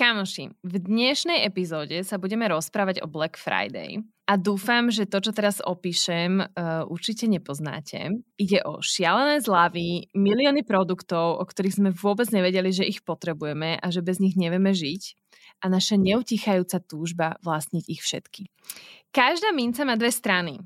Kamoši, v dnešnej epizóde sa budeme rozprávať o Black Friday a dúfam, že to, čo teraz opíšem, uh, určite nepoznáte. Ide o šialené zľavy, milióny produktov, o ktorých sme vôbec nevedeli, že ich potrebujeme a že bez nich nevieme žiť a naša neutichajúca túžba vlastniť ich všetky. Každá minca má dve strany.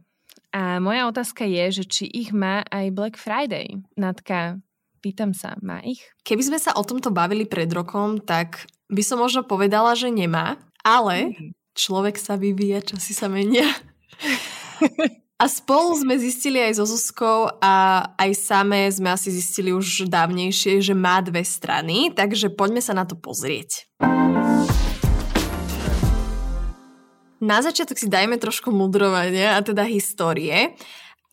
A moja otázka je, že či ich má aj Black Friday. Natka, pýtam sa, má ich? Keby sme sa o tomto bavili pred rokom, tak by som možno povedala, že nemá, ale mm. človek sa vyvíja, časy sa menia. A spolu sme zistili aj so Zuzkou a aj samé sme asi zistili už dávnejšie, že má dve strany, takže poďme sa na to pozrieť. Na začiatok si dajme trošku mudrovania a teda histórie.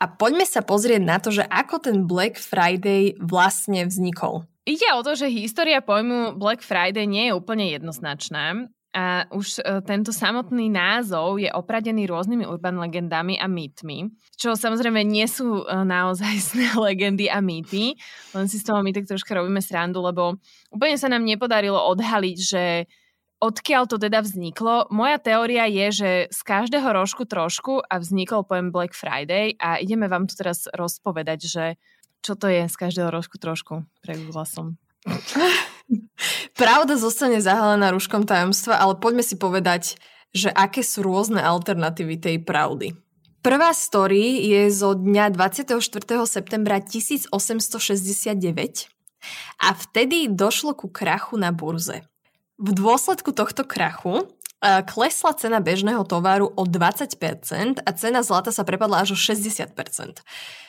A poďme sa pozrieť na to, že ako ten Black Friday vlastne vznikol. Ide o to, že história pojmu Black Friday nie je úplne jednoznačná. A už e, tento samotný názov je opradený rôznymi urban legendami a mýtmi, čo samozrejme nie sú e, naozaj legendy a mýty, len si z toho my tak troška robíme srandu, lebo úplne sa nám nepodarilo odhaliť, že odkiaľ to teda vzniklo. Moja teória je, že z každého rožku trošku a vznikol pojem Black Friday a ideme vám tu teraz rozpovedať, že čo to je z každého rožku trošku? Pregúgla som. Pravda zostane zahalená rúškom tajomstva, ale poďme si povedať, že aké sú rôzne alternatívy tej pravdy. Prvá story je zo dňa 24. septembra 1869 a vtedy došlo ku krachu na burze. V dôsledku tohto krachu klesla cena bežného tovaru o 20% a cena zlata sa prepadla až o 60%.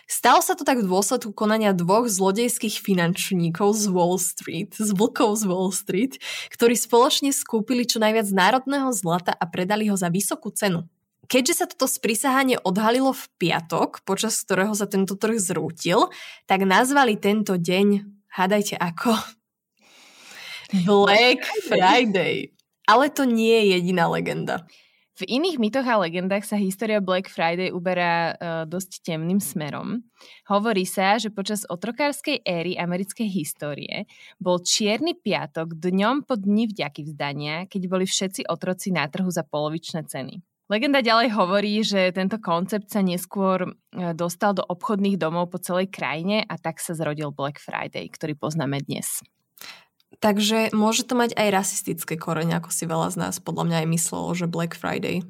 Stalo sa to tak v dôsledku konania dvoch zlodejských finančníkov z Wall Street, z vlkov z Wall Street, ktorí spoločne skúpili čo najviac národného zlata a predali ho za vysokú cenu. Keďže sa toto sprísahanie odhalilo v piatok, počas ktorého sa tento trh zrútil, tak nazvali tento deň, hádajte ako? Black Friday. Ale to nie je jediná legenda. V iných mýtoch a legendách sa história Black Friday uberá uh, dosť temným smerom. Hovorí sa, že počas otrokárskej éry americkej histórie bol Čierny piatok dňom po dni vďaky vzdania, keď boli všetci otroci na trhu za polovičné ceny. Legenda ďalej hovorí, že tento koncept sa neskôr dostal do obchodných domov po celej krajine a tak sa zrodil Black Friday, ktorý poznáme dnes. Takže môže to mať aj rasistické korene, ako si veľa z nás podľa mňa aj myslelo, že Black Friday.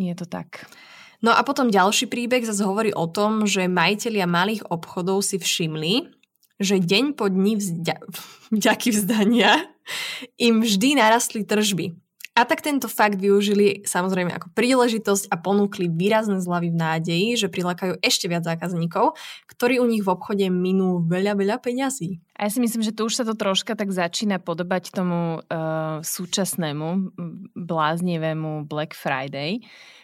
Je to tak. No a potom ďalší príbeh zase hovorí o tom, že majiteľia malých obchodov si všimli, že deň po dni vzďa- vďaky vzdania im vždy narastli tržby. A tak tento fakt využili samozrejme ako príležitosť a ponúkli výrazné zľavy v nádeji, že prilákajú ešte viac zákazníkov, ktorí u nich v obchode minú veľa, veľa peňazí. A ja si myslím, že tu už sa to troška tak začína podobať tomu uh, súčasnému bláznivému Black Friday.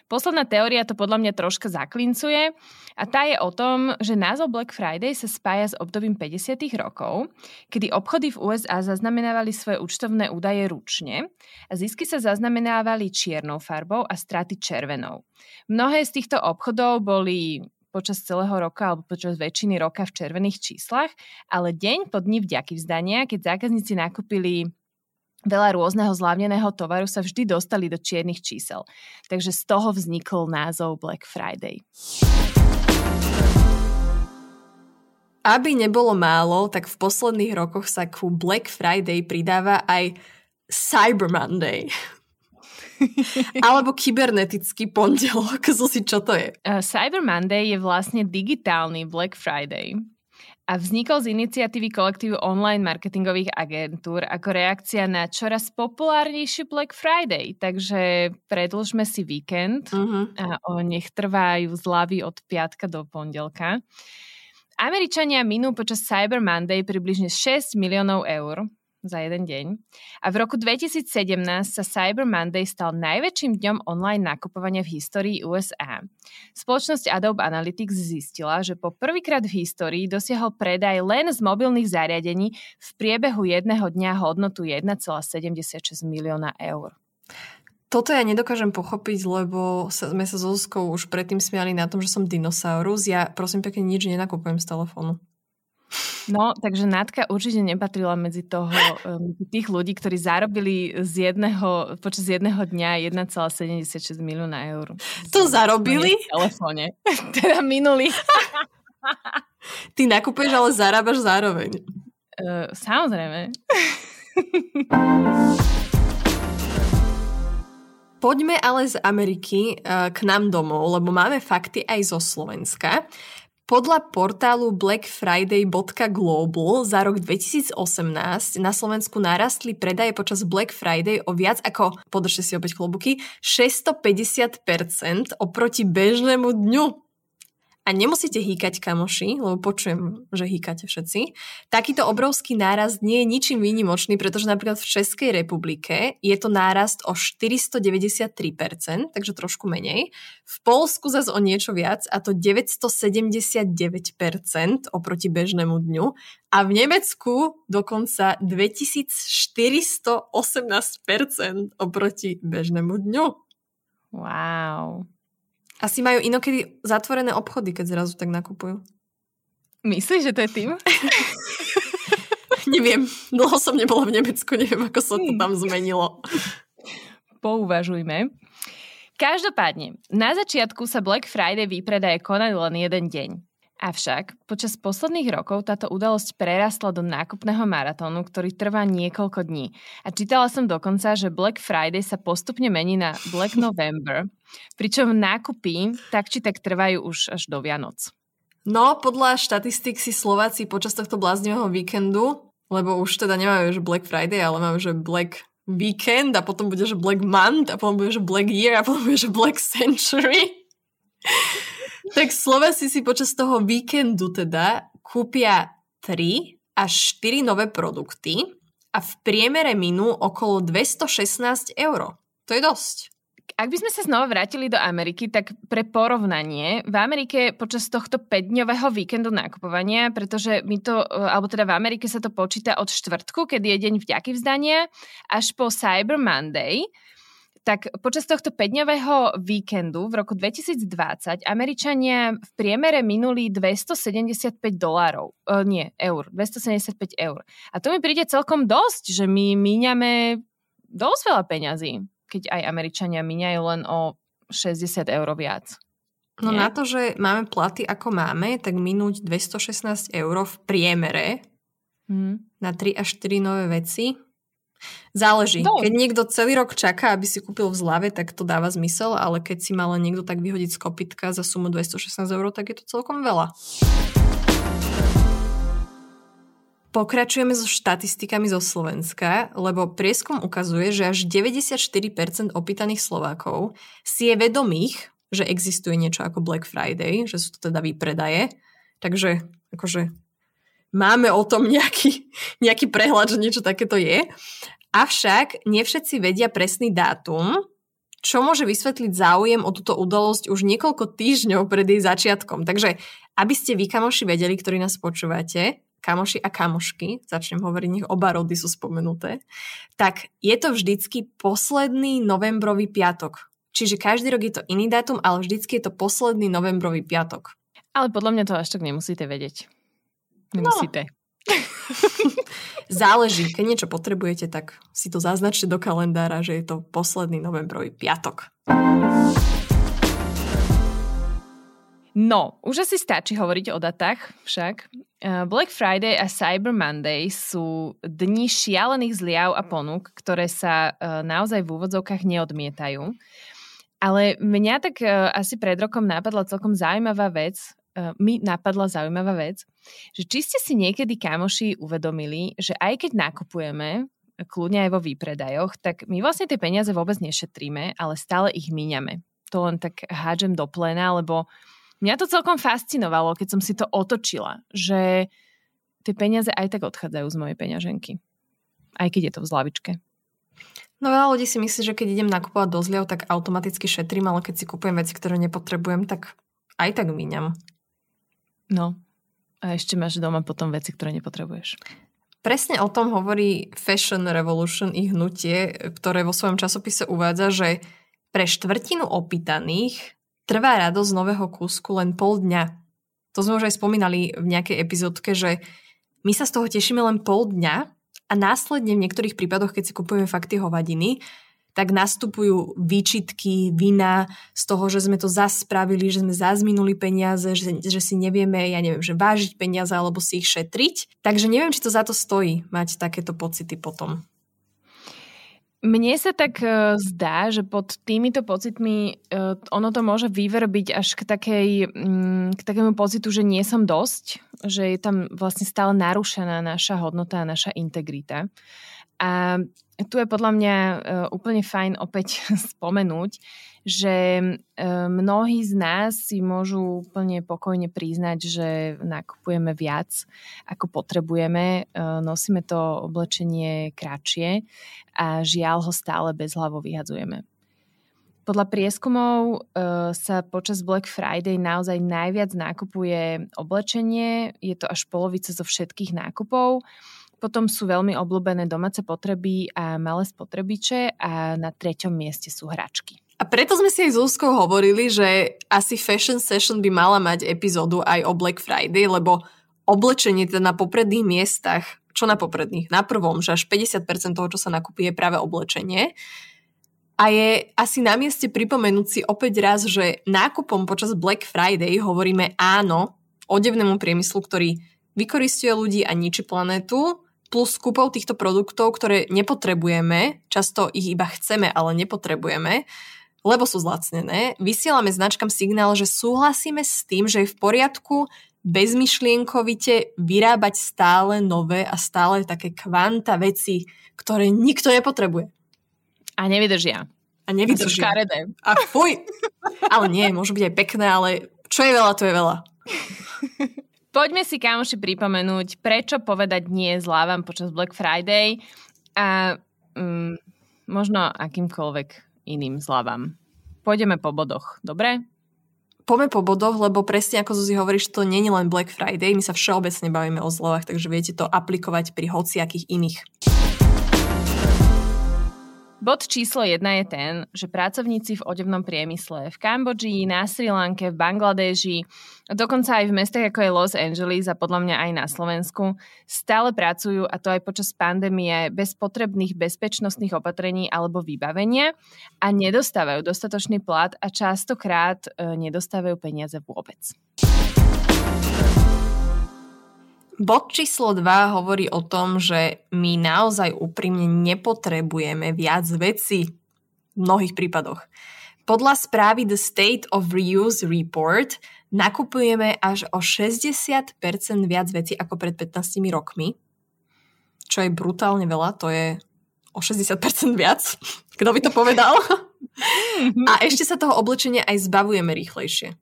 Posledná teória to podľa mňa troška zaklincuje a tá je o tom, že názov Black Friday sa spája s obdobím 50. rokov, kedy obchody v USA zaznamenávali svoje účtovné údaje ručne a zisky sa zaznamenávali čiernou farbou a straty červenou. Mnohé z týchto obchodov boli počas celého roka alebo počas väčšiny roka v červených číslach, ale deň po dni vďaky vzdania, keď zákazníci nakúpili veľa rôzneho zľavneného tovaru sa vždy dostali do čiernych čísel. Takže z toho vznikol názov Black Friday. Aby nebolo málo, tak v posledných rokoch sa ku Black Friday pridáva aj Cyber Monday. Alebo kybernetický pondelok. Zosi, čo to je? Uh, Cyber Monday je vlastne digitálny Black Friday a vznikol z iniciatívy kolektívu online marketingových agentúr ako reakcia na čoraz populárnejší Black Friday. Takže predlžme si víkend uh-huh. a o nech trvajú zľavy od piatka do pondelka. Američania minú počas Cyber Monday približne 6 miliónov eur za jeden deň. A v roku 2017 sa Cyber Monday stal najväčším dňom online nakupovania v histórii USA. Spoločnosť Adobe Analytics zistila, že po prvýkrát v histórii dosiahol predaj len z mobilných zariadení v priebehu jedného dňa hodnotu 1,76 milióna eur. Toto ja nedokážem pochopiť, lebo sme sa so Zuzkou už predtým smiali na tom, že som dinosaurus. Ja prosím pekne nič nenakupujem z telefónu. No, takže Nátka určite nepatrila medzi toho, medzi tých ľudí, ktorí zarobili z jedného, počas jedného dňa 1,76 milióna eur. To zarobili? V telefóne. teda minuli. Ty nakupuješ, ale zarábaš zároveň. Uh, samozrejme. Poďme ale z Ameriky uh, k nám domov, lebo máme fakty aj zo Slovenska. Podľa portálu blackfriday.global za rok 2018 na Slovensku narastli predaje počas Black Friday o viac ako, podržte si opäť klobuky, 650% oproti bežnému dňu. A nemusíte hýkať kamoši, lebo počujem, že hýkate všetci. Takýto obrovský nárast nie je ničím výnimočný, pretože napríklad v Českej republike je to nárast o 493%, takže trošku menej. V Polsku zase o niečo viac, a to 979% oproti bežnému dňu. A v Nemecku dokonca 2418% oproti bežnému dňu. Wow. Asi majú inokedy zatvorené obchody, keď zrazu tak nakupujú. Myslíš, že to je tým? neviem. Dlho som nebola v Nemecku, neviem, ako sa to tam zmenilo. Pouvažujme. Každopádne, na začiatku sa Black Friday výpredaje konali len jeden deň. Avšak počas posledných rokov táto udalosť prerastla do nákupného maratónu, ktorý trvá niekoľko dní. A čítala som dokonca, že Black Friday sa postupne mení na Black November, pričom nákupy tak či tak trvajú už až do Vianoc. No, podľa štatistik si Slováci počas tohto bláznivého víkendu, lebo už teda nemajú že Black Friday, ale majú že Black Weekend a potom bude že Black Month a potom bude že Black Year a potom bude že Black Century tak Slovasi si počas toho víkendu teda kúpia 3 až 4 nové produkty a v priemere minú okolo 216 eur. To je dosť. Ak by sme sa znova vrátili do Ameriky, tak pre porovnanie, v Amerike počas tohto 5-dňového víkendu nakupovania, pretože my to, alebo teda v Amerike sa to počíta od štvrtku, kedy je deň vďaky vzdania, až po Cyber Monday, tak počas tohto 5-dňového víkendu v roku 2020 Američania v priemere minuli 275 dolárov. E, nie, eur. 275 eur. A to mi príde celkom dosť, že my míňame dosť veľa peňazí, keď aj Američania míňajú len o 60 eur viac. No nie? na to, že máme platy ako máme, tak minúť 216 eur v priemere hmm. na 3 až 4 nové veci, Záleží. No. Keď niekto celý rok čaká, aby si kúpil v zlave, tak to dáva zmysel, ale keď si mal niekto tak vyhodiť z kopitka za sumu 216 eur, tak je to celkom veľa. Pokračujeme so štatistikami zo Slovenska, lebo prieskum ukazuje, že až 94% opýtaných Slovákov si je vedomých, že existuje niečo ako Black Friday, že sú to teda výpredaje. Takže akože máme o tom nejaký, nejaký prehľad, že niečo takéto je. Avšak nie všetci vedia presný dátum, čo môže vysvetliť záujem o túto udalosť už niekoľko týždňov pred jej začiatkom. Takže aby ste vy, kamoši, vedeli, ktorí nás počúvate, kamoši a kamošky, začnem hovoriť, nech oba rody sú spomenuté, tak je to vždycky posledný novembrový piatok. Čiže každý rok je to iný dátum, ale vždycky je to posledný novembrový piatok. Ale podľa mňa to až tak nemusíte vedieť. Nemusíte. No. Záleží, keď niečo potrebujete, tak si to zaznačte do kalendára, že je to posledný novembrový piatok. No, už asi stačí hovoriť o datách však. Eh, Black Friday a Cyber Monday sú dni šialených zliav a ponúk, ktoré sa eh, naozaj v úvodzovkách neodmietajú. Ale mňa tak eh, asi pred rokom napadla celkom zaujímavá vec, mi napadla zaujímavá vec, že či ste si niekedy kamoši uvedomili, že aj keď nakupujeme, kľudne aj vo výpredajoch, tak my vlastne tie peniaze vôbec nešetríme, ale stále ich míňame. To len tak hádžem do plena, lebo mňa to celkom fascinovalo, keď som si to otočila, že tie peniaze aj tak odchádzajú z mojej peňaženky. aj keď je to v zlavičke. No veľa ľudí si myslí, že keď idem nakupovať do zľav, tak automaticky šetrím, ale keď si kupujem veci, ktoré nepotrebujem, tak aj tak míňam. No, a ešte máš doma potom veci, ktoré nepotrebuješ. Presne o tom hovorí Fashion Revolution i hnutie, ktoré vo svojom časopise uvádza, že pre štvrtinu opýtaných trvá radosť nového kúsku len pol dňa. To sme už aj spomínali v nejakej epizódke, že my sa z toho tešíme len pol dňa a následne v niektorých prípadoch, keď si kupujeme fakt tie hovadiny, tak nastupujú výčitky, vina z toho, že sme to zas spravili, že sme minuli peniaze, že, že si nevieme, ja neviem, že vážiť peniaze alebo si ich šetriť. Takže neviem, či to za to stojí mať takéto pocity potom. Mne sa tak uh, zdá, že pod týmito pocitmi uh, ono to môže vyvrbiť až k, takej, um, k takému pocitu, že nie som dosť, že je tam vlastne stále narušená naša hodnota a naša integrita. A tu je podľa mňa uh, úplne fajn opäť spomenúť, že uh, mnohí z nás si môžu úplne pokojne priznať, že nakupujeme viac, ako potrebujeme, uh, nosíme to oblečenie kratšie a žiaľ ho stále bez hlavo vyhadzujeme. Podľa prieskumov sa počas Black Friday naozaj najviac nakupuje oblečenie, je to až polovica zo všetkých nákupov. Potom sú veľmi obľúbené domáce potreby a malé spotrebiče a na treťom mieste sú hračky. A preto sme si aj s Úzkou hovorili, že asi Fashion Session by mala mať epizódu aj o Black Friday, lebo oblečenie teda na popredných miestach, čo na popredných? Na prvom, že až 50% toho, čo sa nakupí, je práve oblečenie. A je asi na mieste pripomenúť si opäť raz, že nákupom počas Black Friday hovoríme áno odevnému priemyslu, ktorý vykoristuje ľudí a ničí planetu, plus kúpou týchto produktov, ktoré nepotrebujeme, často ich iba chceme, ale nepotrebujeme, lebo sú zlacnené, vysielame značkám signál, že súhlasíme s tým, že je v poriadku bezmyšlienkovite vyrábať stále nové a stále také kvanta veci, ktoré nikto nepotrebuje. A nevydržia. A nevydržia. A A fuj. Ale nie, môžu byť aj pekné, ale čo je veľa, to je veľa. Poďme si, kamoši, pripomenúť, prečo povedať nie zľavam počas Black Friday a mm, možno akýmkoľvek iným zľavam. Pôjdeme po bodoch, dobre? Poďme po bodoch, lebo presne ako Zuzi hovoríš, to nie je len Black Friday, my sa všeobecne bavíme o zľavách, takže viete to aplikovať pri hociakých iných. Bod číslo jedna je ten, že pracovníci v odevnom priemysle v Kambodži, na Sri Lanke, v Bangladeži, dokonca aj v mestách ako je Los Angeles a podľa mňa aj na Slovensku, stále pracujú a to aj počas pandémie bez potrebných bezpečnostných opatrení alebo vybavenia a nedostávajú dostatočný plat a častokrát e, nedostávajú peniaze vôbec. Bod číslo 2 hovorí o tom, že my naozaj úprimne nepotrebujeme viac vecí v mnohých prípadoch. Podľa správy The State of Reuse Report nakupujeme až o 60% viac vecí ako pred 15 rokmi, čo je brutálne veľa, to je o 60% viac. Kto by to povedal? A ešte sa toho oblečenia aj zbavujeme rýchlejšie.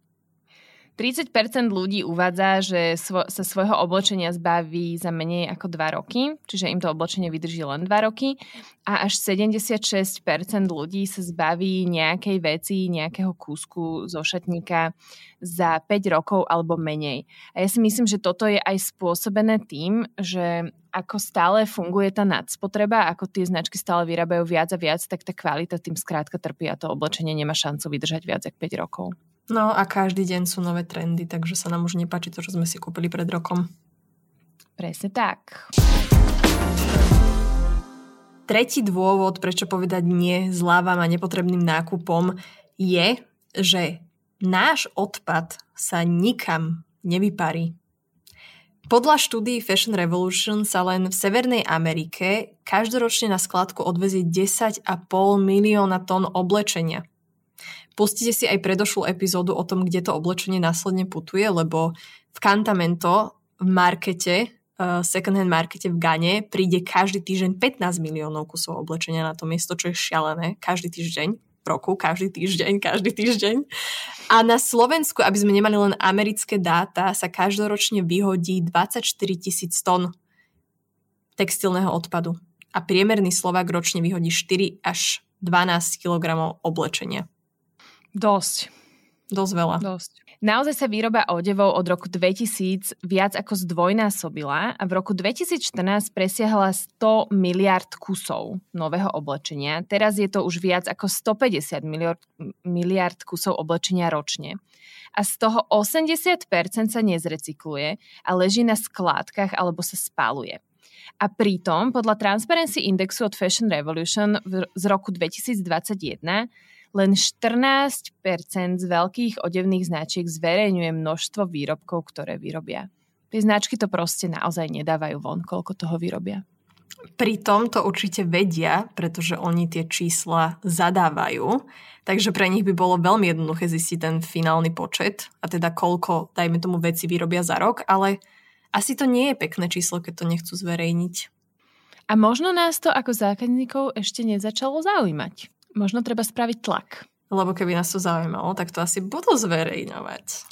30% ľudí uvádza, že svo- sa svojho oblečenia zbaví za menej ako 2 roky, čiže im to oblečenie vydrží len 2 roky a až 76% ľudí sa zbaví nejakej veci, nejakého kúsku zo šatníka za 5 rokov alebo menej. A ja si myslím, že toto je aj spôsobené tým, že ako stále funguje tá nadspotreba, ako tie značky stále vyrábajú viac a viac, tak tá kvalita tým skrátka trpí a to oblečenie nemá šancu vydržať viac ako 5 rokov. No a každý deň sú nové trendy, takže sa nám už nepáči to, čo sme si kúpili pred rokom. Presne tak. Tretí dôvod, prečo povedať nie zľavám a nepotrebným nákupom, je, že náš odpad sa nikam nevyparí. Podľa štúdií Fashion Revolution sa len v Severnej Amerike každoročne na skladku odvezie 10,5 milióna tón oblečenia. Pustite si aj predošlú epizódu o tom, kde to oblečenie následne putuje, lebo v Cantamento v markete, uh, second-hand markete v Gane príde každý týždeň 15 miliónov kusov oblečenia na to miesto, čo je šialené. Každý týždeň roku, každý týždeň, každý týždeň. A na Slovensku, aby sme nemali len americké dáta, sa každoročne vyhodí 24 tisíc tón textilného odpadu. a priemerný Slovák ročne vyhodí 4 až 12 kg oblečenia. Dosť. Dosť veľa. Dosť. Naozaj sa výroba odevov od roku 2000 viac ako zdvojnásobila a v roku 2014 presiahla 100 miliard kusov nového oblečenia. Teraz je to už viac ako 150 miliard, miliard kusov oblečenia ročne. A z toho 80% sa nezrecykluje a leží na skládkach alebo sa spaluje. A pritom, podľa Transparency Indexu od Fashion Revolution z roku 2021, len 14% z veľkých odevných značiek zverejňuje množstvo výrobkov, ktoré vyrobia. Tie značky to proste naozaj nedávajú von, koľko toho vyrobia. Pritom to určite vedia, pretože oni tie čísla zadávajú, takže pre nich by bolo veľmi jednoduché zistiť ten finálny počet a teda koľko, dajme tomu, veci vyrobia za rok, ale asi to nie je pekné číslo, keď to nechcú zverejniť. A možno nás to ako zákazníkov ešte nezačalo zaujímať. Možno treba spraviť tlak. Lebo keby nás to zaujímalo, tak to asi budú zverejňovať.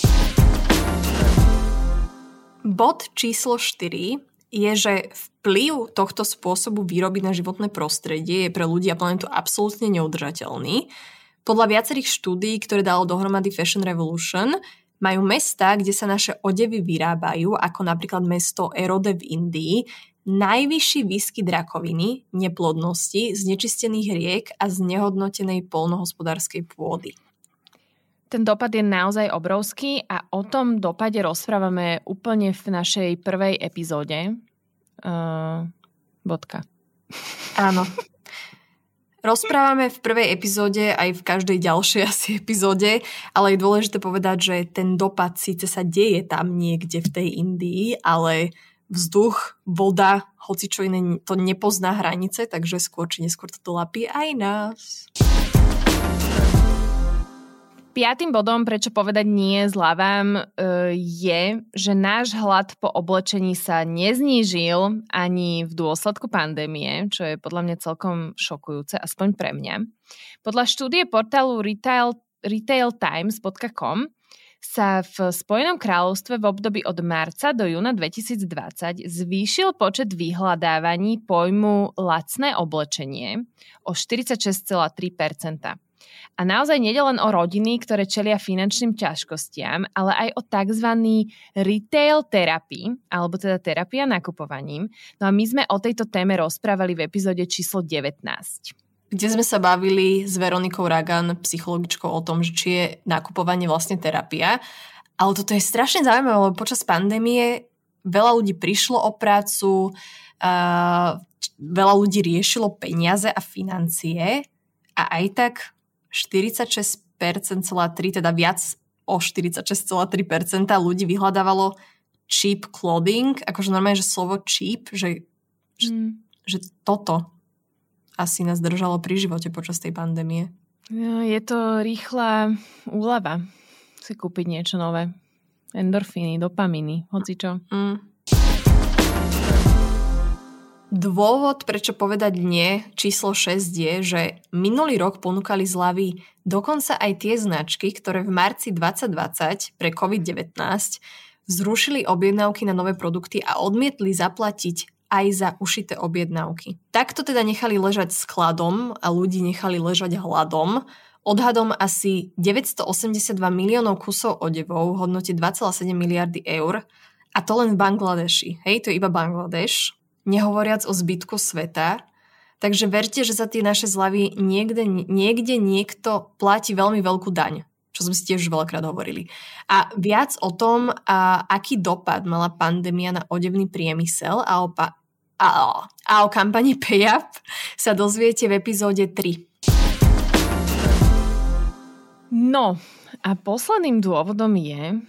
Bod číslo 4 je, že vplyv tohto spôsobu výroby na životné prostredie je pre ľudí a planetu absolútne neudržateľný. Podľa viacerých štúdí, ktoré dalo dohromady Fashion Revolution, majú mesta, kde sa naše odevy vyrábajú, ako napríklad mesto Erode v Indii, najvyšší výskyt rakoviny, neplodnosti, znečistených riek a znehodnotenej polnohospodárskej pôdy. Ten dopad je naozaj obrovský a o tom dopade rozprávame úplne v našej prvej epizóde. Uh, bodka. Áno. Rozprávame v prvej epizóde aj v každej ďalšej asi epizóde, ale je dôležité povedať, že ten dopad síce sa deje tam niekde v tej Indii, ale vzduch, voda, hoci čo iné, to nepozná hranice, takže skôr či neskôr to lapí aj nás. Piatým bodom, prečo povedať nie zľavám, e, je, že náš hlad po oblečení sa neznížil ani v dôsledku pandémie, čo je podľa mňa celkom šokujúce, aspoň pre mňa. Podľa štúdie portálu retail, retailtimes.com sa v Spojenom kráľovstve v období od marca do júna 2020 zvýšil počet vyhľadávaní pojmu lacné oblečenie o 46,3% a naozaj nede len o rodiny, ktoré čelia finančným ťažkostiam, ale aj o tzv. retail terapii, alebo teda terapia nakupovaním. No a my sme o tejto téme rozprávali v epizóde číslo 19 kde sme sa bavili s Veronikou Ragan, psychologičkou o tom, že či je nakupovanie vlastne terapia. Ale toto je strašne zaujímavé, lebo počas pandémie veľa ľudí prišlo o prácu, uh, veľa ľudí riešilo peniaze a financie a aj tak 46,3, teda viac o 46,3% ľudí vyhľadávalo cheap clothing, akože normálne, že slovo cheap, že, mm. že, že toto asi nás držalo pri živote počas tej pandémie. No, je to rýchla úlava si kúpiť niečo nové. Endorfíny, dopaminy, hoci čo. Mm. Dôvod, prečo povedať nie, číslo 6 je, že minulý rok ponúkali zľavy dokonca aj tie značky, ktoré v marci 2020 pre COVID-19 zrušili objednávky na nové produkty a odmietli zaplatiť aj za ušité objednávky. Takto teda nechali ležať skladom a ľudí nechali ležať hladom. Odhadom asi 982 miliónov kusov odevov v hodnote 2,7 miliardy eur a to len v Bangladeši. Hej, to je iba Bangladeš. Nehovoriac o zbytku sveta. Takže verte, že za tie naše zľavy niekde, niekde niekto platí veľmi veľkú daň čo sme si tiež veľakrát hovorili. A viac o tom, a aký dopad mala pandémia na odevný priemysel a o, pa- a, a o kampani PayUp sa dozviete v epizóde 3. No a posledným dôvodom je,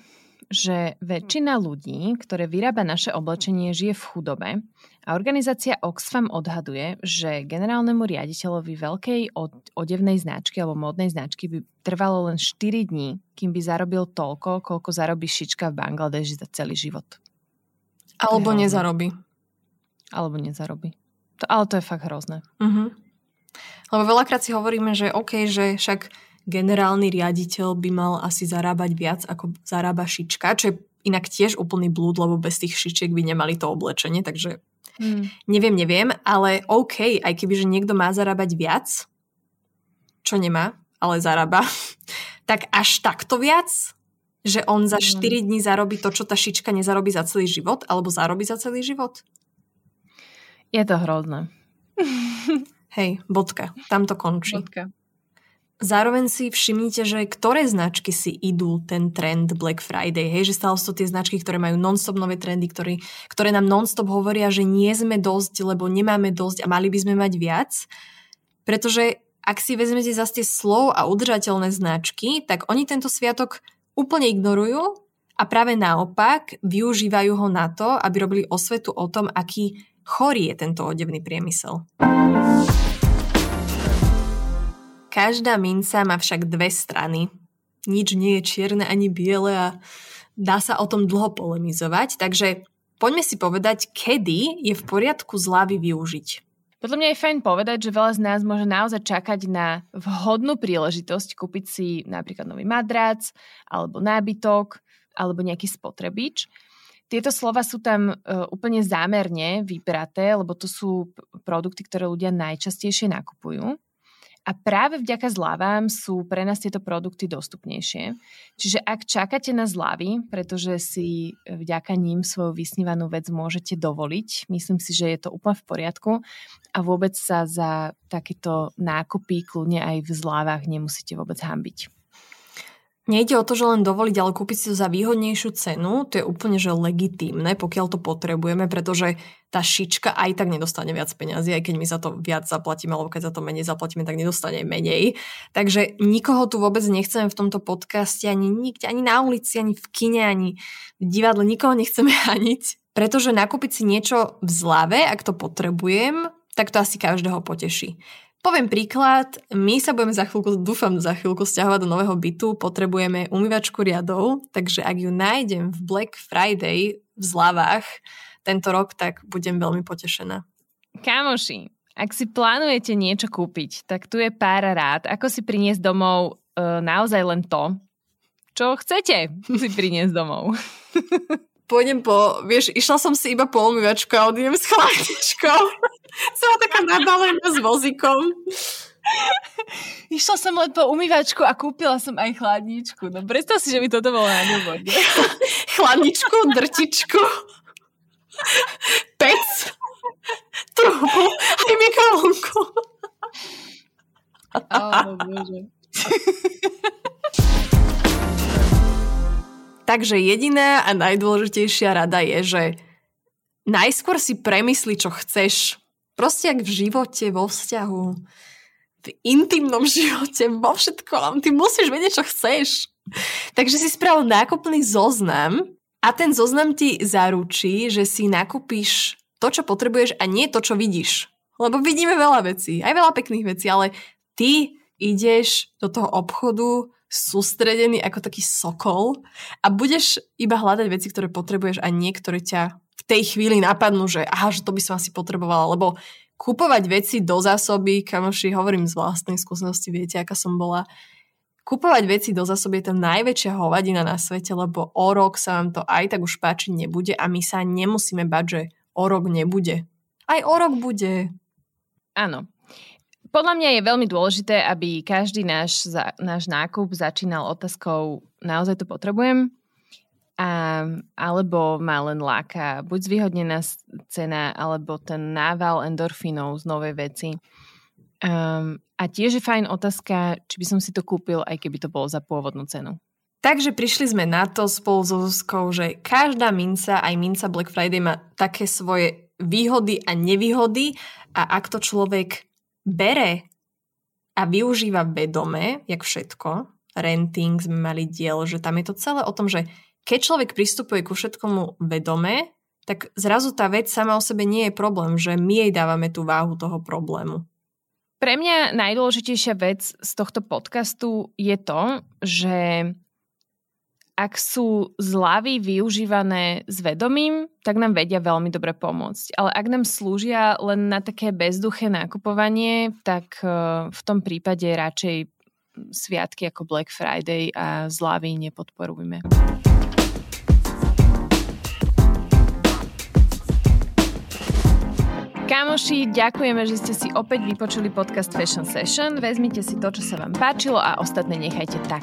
že väčšina ľudí, ktoré vyrába naše oblečenie, žije v chudobe a organizácia Oxfam odhaduje, že generálnemu riaditeľovi veľkej odevnej značky alebo módnej značky by trvalo len 4 dní, kým by zarobil toľko, koľko zarobí šička v Bangladeži za celý život. Alebo nezarobí. Alebo nezarobí. To, ale to je fakt hrozné. Uh-huh. Lebo veľakrát si hovoríme, že OK, že však generálny riaditeľ by mal asi zarábať viac ako zarába šička, čo je inak tiež úplný blúd, lebo bez tých šičiek by nemali to oblečenie, takže Hmm. Neviem, neviem, ale OK, aj keby, že niekto má zarábať viac, čo nemá, ale zarába, tak až takto viac, že on za 4 hmm. dní zarobí to, čo tá šička nezarobí za celý život, alebo zarobí za celý život? Je to hrozné. Hej, bodka. Tam to končí. Bodka. Zároveň si všimnite, že ktoré značky si idú ten trend Black Friday, hej, že stále sú tie značky, ktoré majú non-stop nové trendy, ktoré, ktoré nám non-stop hovoria, že nie sme dosť, lebo nemáme dosť a mali by sme mať viac. Pretože ak si vezmete zase tie slow a udržateľné značky, tak oni tento sviatok úplne ignorujú a práve naopak využívajú ho na to, aby robili osvetu o tom, aký chorý je tento odevný priemysel. Každá minca má však dve strany. Nič nie je čierne ani biele a dá sa o tom dlho polemizovať, takže poďme si povedať, kedy je v poriadku zľavy využiť. Podľa mňa je fajn povedať, že veľa z nás môže naozaj čakať na vhodnú príležitosť kúpiť si napríklad nový madrac, alebo nábytok, alebo nejaký spotrebič. Tieto slova sú tam uh, úplne zámerne vybraté, lebo to sú produkty, ktoré ľudia najčastejšie nakupujú. A práve vďaka zľavám sú pre nás tieto produkty dostupnejšie. Čiže ak čakáte na zľavy, pretože si vďaka ním svoju vysnívanú vec môžete dovoliť, myslím si, že je to úplne v poriadku a vôbec sa za takéto nákupy kľudne aj v zľavách nemusíte vôbec hambiť. Nejde o to, že len dovoliť, ale kúpiť si to za výhodnejšiu cenu, to je úplne že legitímne, pokiaľ to potrebujeme, pretože tá šička aj tak nedostane viac peňazí, aj keď my za to viac zaplatíme, alebo keď za to menej zaplatíme, tak nedostane menej. Takže nikoho tu vôbec nechceme v tomto podcaste, ani nikde, ani na ulici, ani v kine, ani v divadle, nikoho nechceme haniť. Pretože nakúpiť si niečo v zlave, ak to potrebujem, tak to asi každého poteší. Poviem príklad, my sa budeme za chvíľku, dúfam za chvíľku stiahovať do nového bytu, potrebujeme umývačku riadov, takže ak ju nájdem v Black Friday v zľavách tento rok, tak budem veľmi potešená. Kamoši, ak si plánujete niečo kúpiť, tak tu je pár rád, ako si priniesť domov e, naozaj len to, čo chcete si priniesť domov. Pôjdem po, vieš, išla som si iba po umývačku a odjem s chladničkou. Som taká nabalená s vozíkom. Išla som len po umývačku a kúpila som aj chladničku. No predstav si, že by toto bolo na dôvode. chladničku, drtičku, pec, trubu aj mikrovlnku. Oh, bože. Takže jediná a najdôležitejšia rada je, že najskôr si premysli, čo chceš. Proste jak v živote, vo vzťahu, v intimnom živote, vo všetkom. Ty musíš vedieť, čo chceš. Takže si spravil nákupný zoznam a ten zoznam ti zaručí, že si nakúpiš to, čo potrebuješ a nie to, čo vidíš. Lebo vidíme veľa vecí, aj veľa pekných vecí, ale ty ideš do toho obchodu sústredený ako taký sokol a budeš iba hľadať veci, ktoré potrebuješ a niektoré ťa v tej chvíli napadnú, že aha, že to by som asi potrebovala, lebo kupovať veci do zásoby, kamoši, hovorím z vlastnej skúsenosti, viete, aká som bola, kupovať veci do zásoby je to najväčšia hovadina na svete, lebo o rok sa vám to aj tak už páčiť nebude a my sa nemusíme bať, že o rok nebude. Aj o rok bude. Áno, podľa mňa je veľmi dôležité, aby každý náš, náš nákup začínal otázkou naozaj to potrebujem? A, alebo má len láka buď zvýhodnená cena, alebo ten nával endorfínov z novej veci. Um, a tiež je fajn otázka, či by som si to kúpil, aj keby to bolo za pôvodnú cenu. Takže prišli sme na to spolu so Zuzkou, že každá minca, aj minca Black Friday má také svoje výhody a nevýhody a ak to človek bere a využíva vedome, jak všetko, renting sme mali diel, že tam je to celé o tom, že keď človek pristupuje ku všetkomu vedome, tak zrazu tá vec sama o sebe nie je problém, že my jej dávame tú váhu toho problému. Pre mňa najdôležitejšia vec z tohto podcastu je to, že ak sú zľavy využívané s vedomím, tak nám vedia veľmi dobre pomôcť. Ale ak nám slúžia len na také bezduché nakupovanie, tak e, v tom prípade radšej sviatky ako Black Friday a zľavy nepodporujme. Kamoši, ďakujeme, že ste si opäť vypočuli podcast Fashion Session. Vezmite si to, čo sa vám páčilo a ostatné nechajte tak.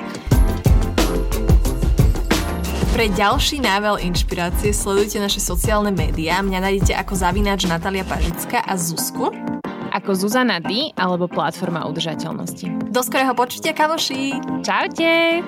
Pre ďalší nável inšpirácie sledujte naše sociálne médiá. Mňa nájdete ako zavináč Natalia Pažická a Zuzku. Ako Zuzana D alebo Platforma udržateľnosti. Do skorého počutia, kamoši! Čaute!